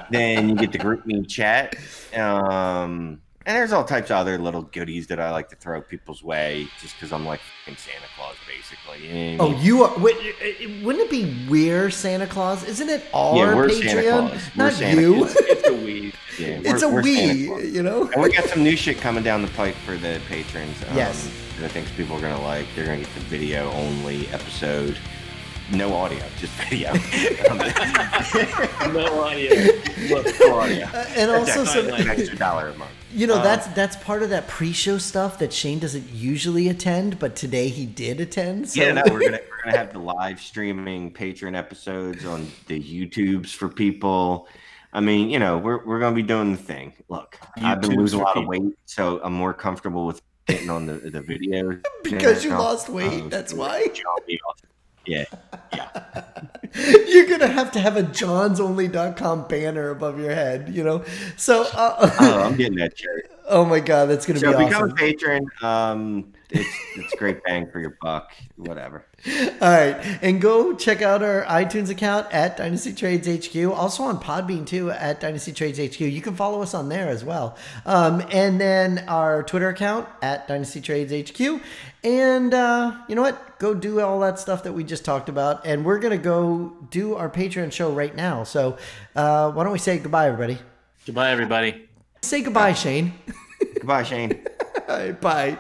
Then you get the GroupMe chat. Um, and there's all types of other little goodies that I like to throw people's way just because I'm like Santa Claus, basically. You know oh, you are. Wait, wouldn't it be we're Santa Claus? Isn't it our yeah, we're Patreon? Not Santa you. It's, it's a we. Yeah, it's a we. You know. And we got some new shit coming down the pike for the patrons. Um, yes that I think people are going to like. They're going to get the video only episode. No audio, just video. no audio. no audio. Uh, and also some an extra dollar a month. You know, um, that's that's part of that pre-show stuff that Shane doesn't usually attend, but today he did attend. So. Yeah, no, we're gonna we're gonna have the live streaming patron episodes on the YouTubes for people. I mean, you know, we're we're gonna be doing the thing. Look, YouTube's I've been losing a lot of weight, so I'm more comfortable with getting on the the video because you lost weight. That's why. Yeah, yeah. You're gonna have to have a johnsonly.com banner above your head, you know. So, uh, oh, I'm getting that shirt. Oh my god, that's gonna be awesome. so be become awesome. a patron. Um, it's it's great bang for your buck. Whatever. All right, and go check out our iTunes account at Dynasty Trades HQ. Also on Podbean too at Dynasty Trades HQ. You can follow us on there as well. Um, and then our Twitter account at Dynasty Trades HQ. And uh, you know what? Go do all that stuff that we just talked about. And we're gonna go do our Patreon show right now. So uh, why don't we say goodbye, everybody? Goodbye, everybody. Say goodbye, Shane. Goodbye, Shane. Bye.